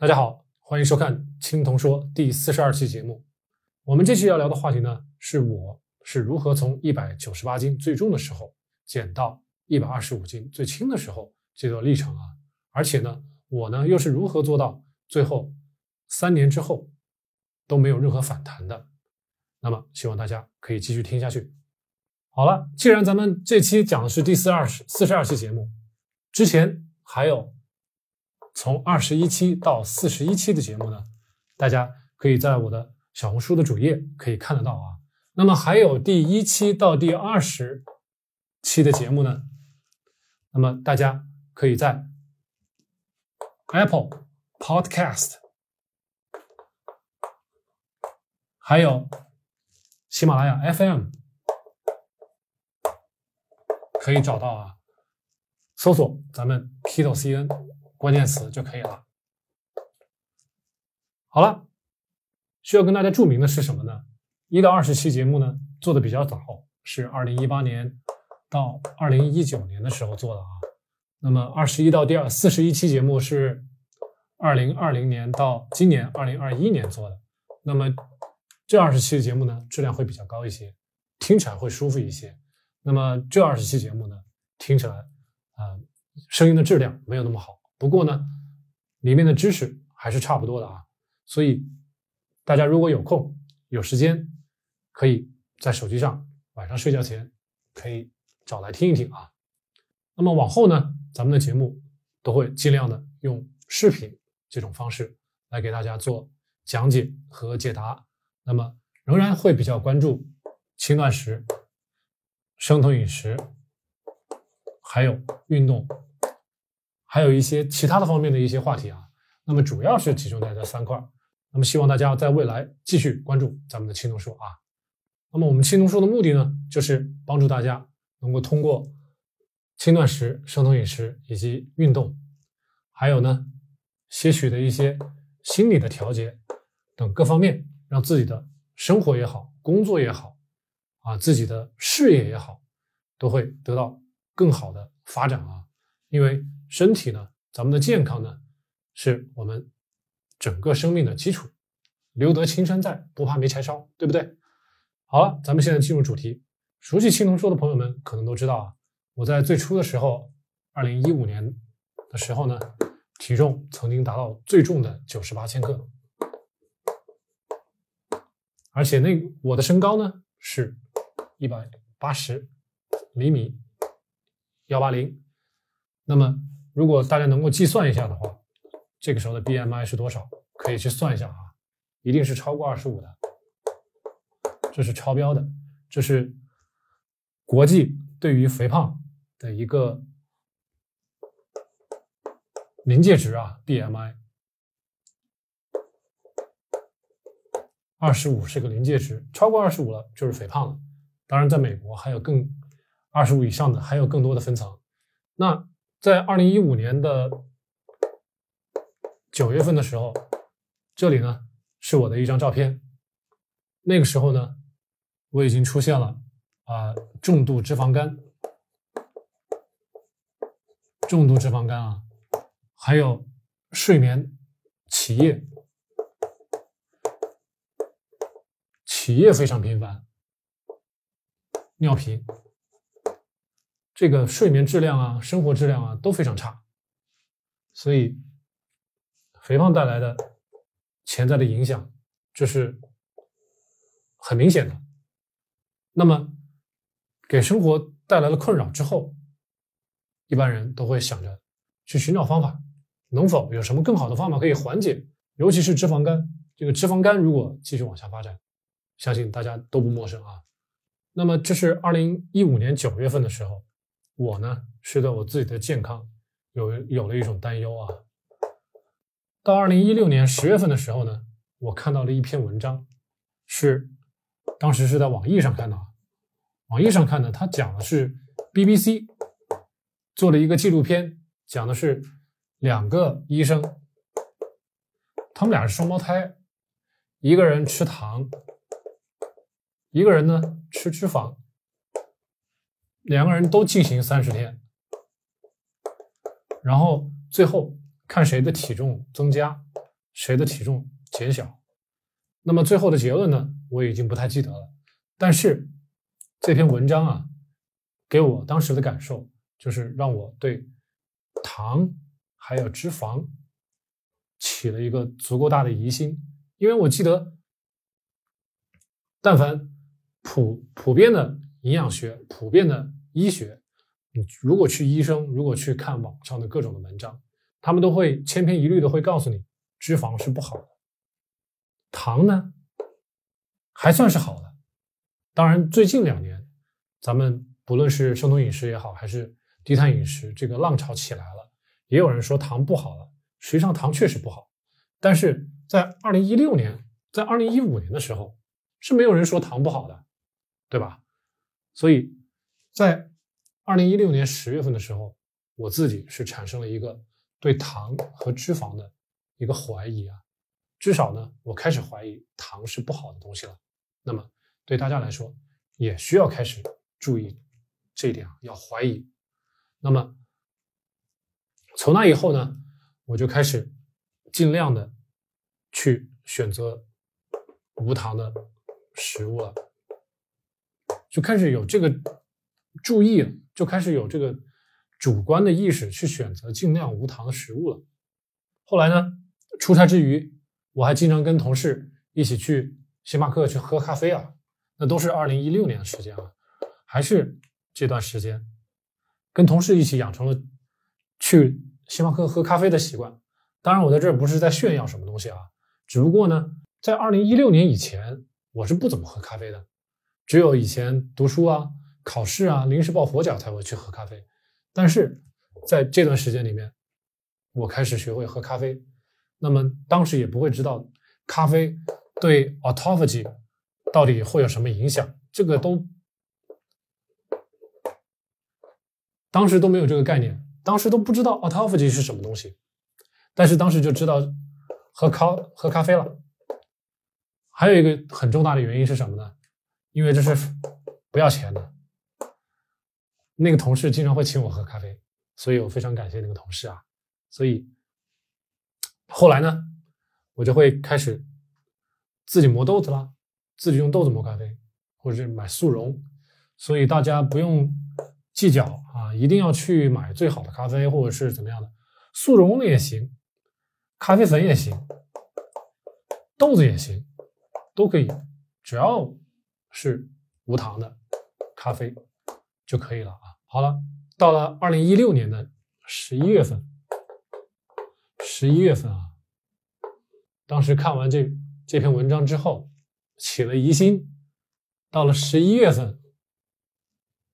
大家好，欢迎收看《青铜说》第四十二期节目。我们这期要聊的话题呢，是我是如何从一百九十八斤最重的时候减到一百二十五斤最轻的时候这段历程啊。而且呢，我呢又是如何做到最后三年之后都没有任何反弹的。那么，希望大家可以继续听下去。好了，既然咱们这期讲的是第四二十四十二期节目，之前还有。从二十一期到四十一期的节目呢，大家可以在我的小红书的主页可以看得到啊。那么还有第一期到第二十期的节目呢，那么大家可以在 Apple Podcast，还有喜马拉雅 FM 可以找到啊，搜索咱们 Kito CN。关键词就可以了。好了，需要跟大家注明的是什么呢？一到二十期节目呢做的比较早，是二零一八年到二零一九年的时候做的啊。那么二十一到第二四十一期节目是二零二零年到今年二零二一年做的。那么这二十期的节目呢，质量会比较高一些，听起来会舒服一些。那么这二十期节目呢，听起来啊，声音的质量没有那么好。不过呢，里面的知识还是差不多的啊，所以大家如果有空有时间，可以在手机上晚上睡觉前可以找来听一听啊。那么往后呢，咱们的节目都会尽量的用视频这种方式来给大家做讲解和解答。那么仍然会比较关注轻断食、生酮饮食，还有运动。还有一些其他的方面的一些话题啊，那么主要是集中在这三块那么希望大家在未来继续关注咱们的青铜说啊。那么我们青铜说的目的呢，就是帮助大家能够通过轻断食、生酮饮食以及运动，还有呢些许的一些心理的调节等各方面，让自己的生活也好、工作也好啊、自己的事业也好，都会得到更好的发展啊，因为。身体呢，咱们的健康呢，是我们整个生命的基础。留得青山在，不怕没柴烧，对不对？好了，咱们现在进入主题。熟悉青铜说的朋友们可能都知道啊，我在最初的时候，二零一五年的时候呢，体重曾经达到最重的九十八千克，而且那我的身高呢是一百八十厘米，幺八零，那么。如果大家能够计算一下的话，这个时候的 BMI 是多少？可以去算一下啊，一定是超过二十五的，这是超标的，这是国际对于肥胖的一个临界值啊，BMI 二十五是个临界值，超过二十五了就是肥胖了。当然，在美国还有更二十五以上的还有更多的分层，那。在二零一五年的九月份的时候，这里呢是我的一张照片。那个时候呢，我已经出现了啊重度脂肪肝，重度脂肪肝啊，还有睡眠起夜，起夜非常频繁，尿频。这个睡眠质量啊，生活质量啊都非常差，所以肥胖带来的潜在的影响，这是很明显的。那么给生活带来了困扰之后，一般人都会想着去寻找方法，能否有什么更好的方法可以缓解？尤其是脂肪肝，这个脂肪肝如果继续往下发展，相信大家都不陌生啊。那么这是二零一五年九月份的时候。我呢是对我自己的健康有有了一种担忧啊。到二零一六年十月份的时候呢，我看到了一篇文章，是当时是在网易上看到，网易上看的，他讲的是 BBC 做了一个纪录片，讲的是两个医生，他们俩是双胞胎，一个人吃糖，一个人呢吃脂肪。两个人都进行三十天，然后最后看谁的体重增加，谁的体重减小。那么最后的结论呢，我已经不太记得了。但是这篇文章啊，给我当时的感受就是让我对糖还有脂肪起了一个足够大的疑心，因为我记得，但凡普普遍的营养学、普遍的医学，你如果去医生，如果去看网上的各种的文章，他们都会千篇一律的会告诉你，脂肪是不好的，糖呢还算是好的。当然，最近两年，咱们不论是生酮饮食也好，还是低碳饮食，这个浪潮起来了，也有人说糖不好了。实际上，糖确实不好，但是在二零一六年，在二零一五年的时候，是没有人说糖不好的，对吧？所以，在二零一六年十月份的时候，我自己是产生了一个对糖和脂肪的一个怀疑啊，至少呢，我开始怀疑糖是不好的东西了。那么。对大家来说，也需要开始注意这一点啊，要怀疑。那么从那以后呢，我就开始尽量的去选择无糖的食物了，就开始有这个注意了，就开始有这个主观的意识去选择尽量无糖的食物了。后来呢，出差之余，我还经常跟同事一起去星巴克去喝咖啡啊。那都是二零一六年的时间啊，还是这段时间，跟同事一起养成了去星巴克喝咖啡的习惯。当然，我在这儿不是在炫耀什么东西啊，只不过呢，在二零一六年以前，我是不怎么喝咖啡的，只有以前读书啊、考试啊、临时抱佛脚才会去喝咖啡。但是在这段时间里面，我开始学会喝咖啡，那么当时也不会知道咖啡对 autophagy。到底会有什么影响？这个都当时都没有这个概念，当时都不知道 autophagy 是什么东西，但是当时就知道喝咖喝咖啡了。还有一个很重大的原因是什么呢？因为这是不要钱的。那个同事经常会请我喝咖啡，所以我非常感谢那个同事啊。所以后来呢，我就会开始自己磨豆子啦。自己用豆子磨咖啡，或者是买速溶，所以大家不用计较啊，一定要去买最好的咖啡，或者是怎么样的，速溶的也行，咖啡粉也行，豆子也行，都可以，只要是无糖的咖啡就可以了啊。好了，到了二零一六年的十一月份，十一月份啊，当时看完这这篇文章之后。起了疑心，到了十一月份，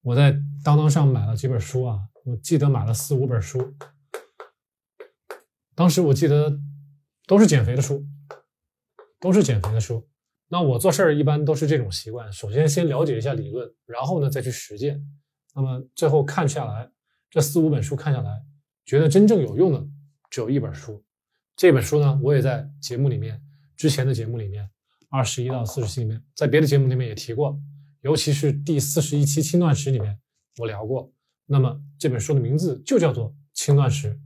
我在当当上买了几本书啊，我记得买了四五本书。当时我记得都是减肥的书，都是减肥的书。那我做事儿一般都是这种习惯，首先先了解一下理论，然后呢再去实践。那么最后看下来，这四五本书看下来，觉得真正有用的只有一本书。这本书呢，我也在节目里面之前的节目里面。二十一到四十期里面，在别的节目里面也提过，尤其是第四十一期轻断食里面，我聊过。那么这本书的名字就叫做《轻断食》。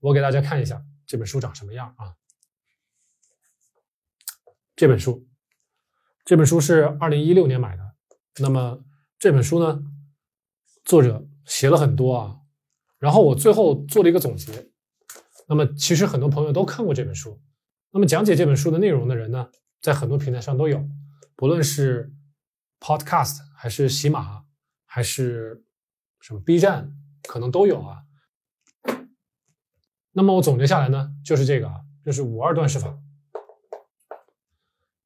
我给大家看一下这本书长什么样啊？这本书，这本书是二零一六年买的。那么这本书呢，作者写了很多啊，然后我最后做了一个总结。那么，其实很多朋友都看过这本书。那么，讲解这本书的内容的人呢，在很多平台上都有，不论是 Podcast 还是喜马，还是什么 B 站，可能都有啊。那么我总结下来呢，就是这个啊，就是五二断食法。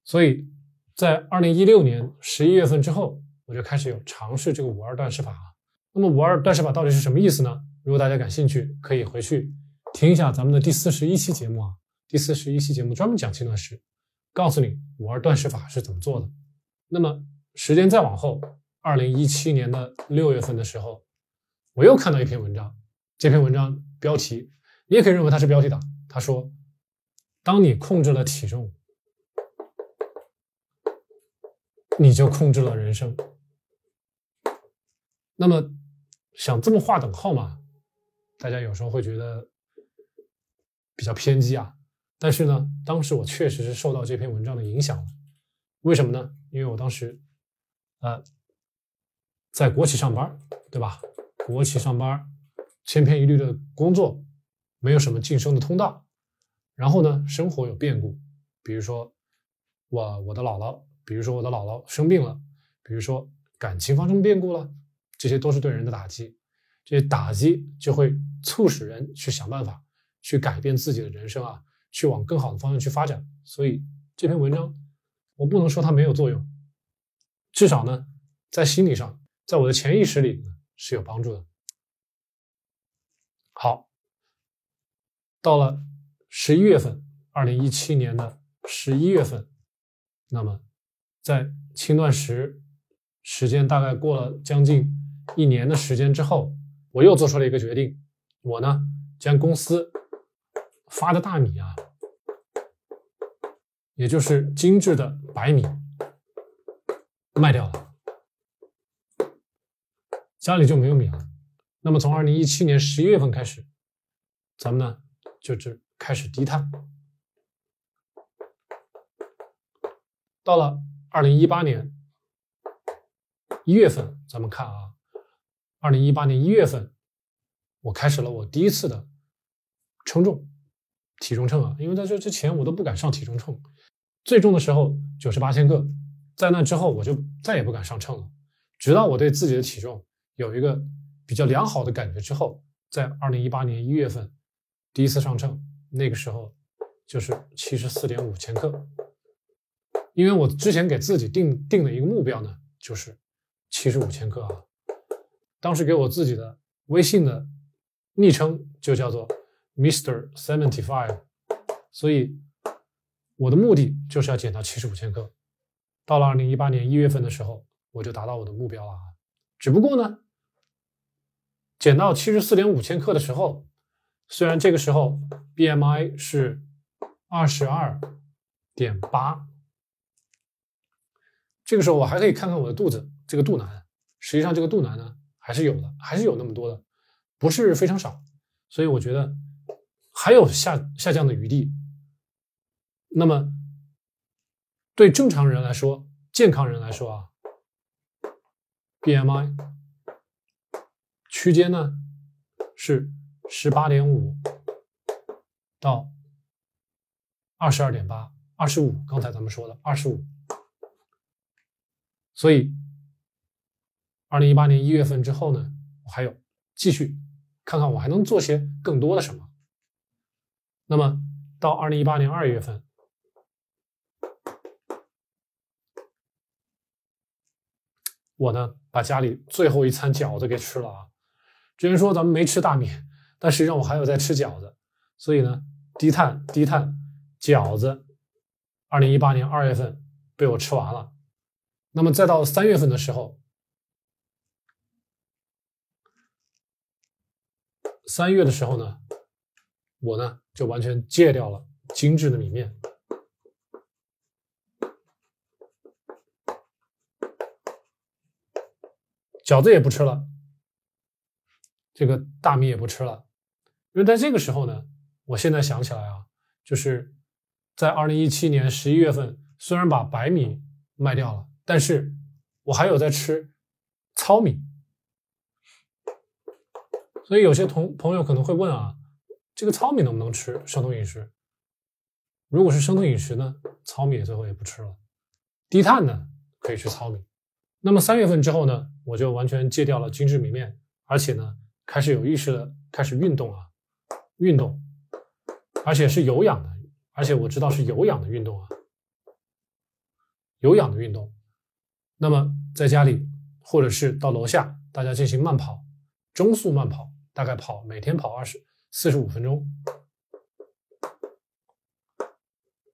所以在二零一六年十一月份之后，我就开始有尝试这个五二断食法啊。那么五二断食法到底是什么意思呢？如果大家感兴趣，可以回去。听一下咱们的第四十一期节目啊，第四十一期节目专门讲轻断食，告诉你五二断食法是怎么做的。那么时间再往后，二零一七年的六月份的时候，我又看到一篇文章，这篇文章标题你也可以认为它是标题党。他说，当你控制了体重，你就控制了人生。那么想这么划等号吗？大家有时候会觉得比较偏激啊。但是呢，当时我确实是受到这篇文章的影响了。为什么呢？因为我当时，呃，在国企上班，对吧？国企上班，千篇一律的工作，没有什么晋升的通道。然后呢，生活有变故，比如说我我的姥姥，比如说我的姥姥生病了，比如说感情发生变故了，这些都是对人的打击。这些打击就会促使人去想办法，去改变自己的人生啊，去往更好的方向去发展。所以这篇文章，我不能说它没有作用，至少呢，在心理上，在我的潜意识里是有帮助的。好，到了十一月份，二零一七年的十一月份，那么在轻断食时间大概过了将近一年的时间之后。我又做出了一个决定，我呢将公司发的大米啊，也就是精致的白米卖掉了，家里就没有米了。那么从二零一七年十一月份开始，咱们呢就是开始低碳。到了二零一八年一月份，咱们看啊。二零一八年一月份，我开始了我第一次的称重体重秤啊，因为在这之前我都不敢上体重秤，最重的时候九十八千克，在那之后我就再也不敢上秤了，直到我对自己的体重有一个比较良好的感觉之后，在二零一八年一月份第一次上秤，那个时候就是七十四点五千克，因为我之前给自己定定的一个目标呢，就是七十五千克啊。当时给我自己的微信的昵称就叫做 Mister Seventy Five，所以我的目的就是要减到七十五千克。到了二零一八年一月份的时候，我就达到我的目标了啊。只不过呢，减到七十四点五千克的时候，虽然这个时候 BMI 是二十二点八，这个时候我还可以看看我的肚子这个肚腩，实际上这个肚腩呢。还是有的，还是有那么多的，不是非常少，所以我觉得还有下下降的余地。那么对正常人来说，健康人来说啊，BMI 区间呢是十八点五到二十二点八，二十五。刚才咱们说的二十五，所以。二零一八年一月份之后呢，我还有继续看看我还能做些更多的什么。那么到二零一八年二月份，我呢把家里最后一餐饺子给吃了啊。之前说咱们没吃大米，但实际上我还有在吃饺子，所以呢低碳低碳饺子，二零一八年二月份被我吃完了。那么再到三月份的时候。三月的时候呢，我呢就完全戒掉了精致的米面，饺子也不吃了，这个大米也不吃了。因为在这个时候呢，我现在想起来啊，就是在二零一七年十一月份，虽然把白米卖掉了，但是我还有在吃糙米。所以有些同朋友可能会问啊，这个糙米能不能吃生酮饮食？如果是生酮饮食呢，糙米最后也不吃了。低碳呢，可以吃糙米。那么三月份之后呢，我就完全戒掉了精致米面，而且呢，开始有意识的开始运动啊，运动，而且是有氧的，而且我知道是有氧的运动啊，有氧的运动。那么在家里或者是到楼下，大家进行慢跑，中速慢跑。大概跑每天跑二十四十五分钟，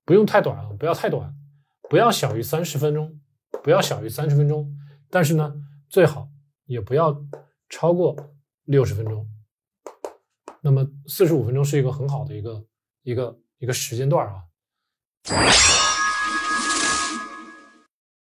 不用太短啊，不要太短，不要小于三十分钟，不要小于三十分钟，但是呢，最好也不要超过六十分钟。那么四十五分钟是一个很好的一个一个一个时间段啊。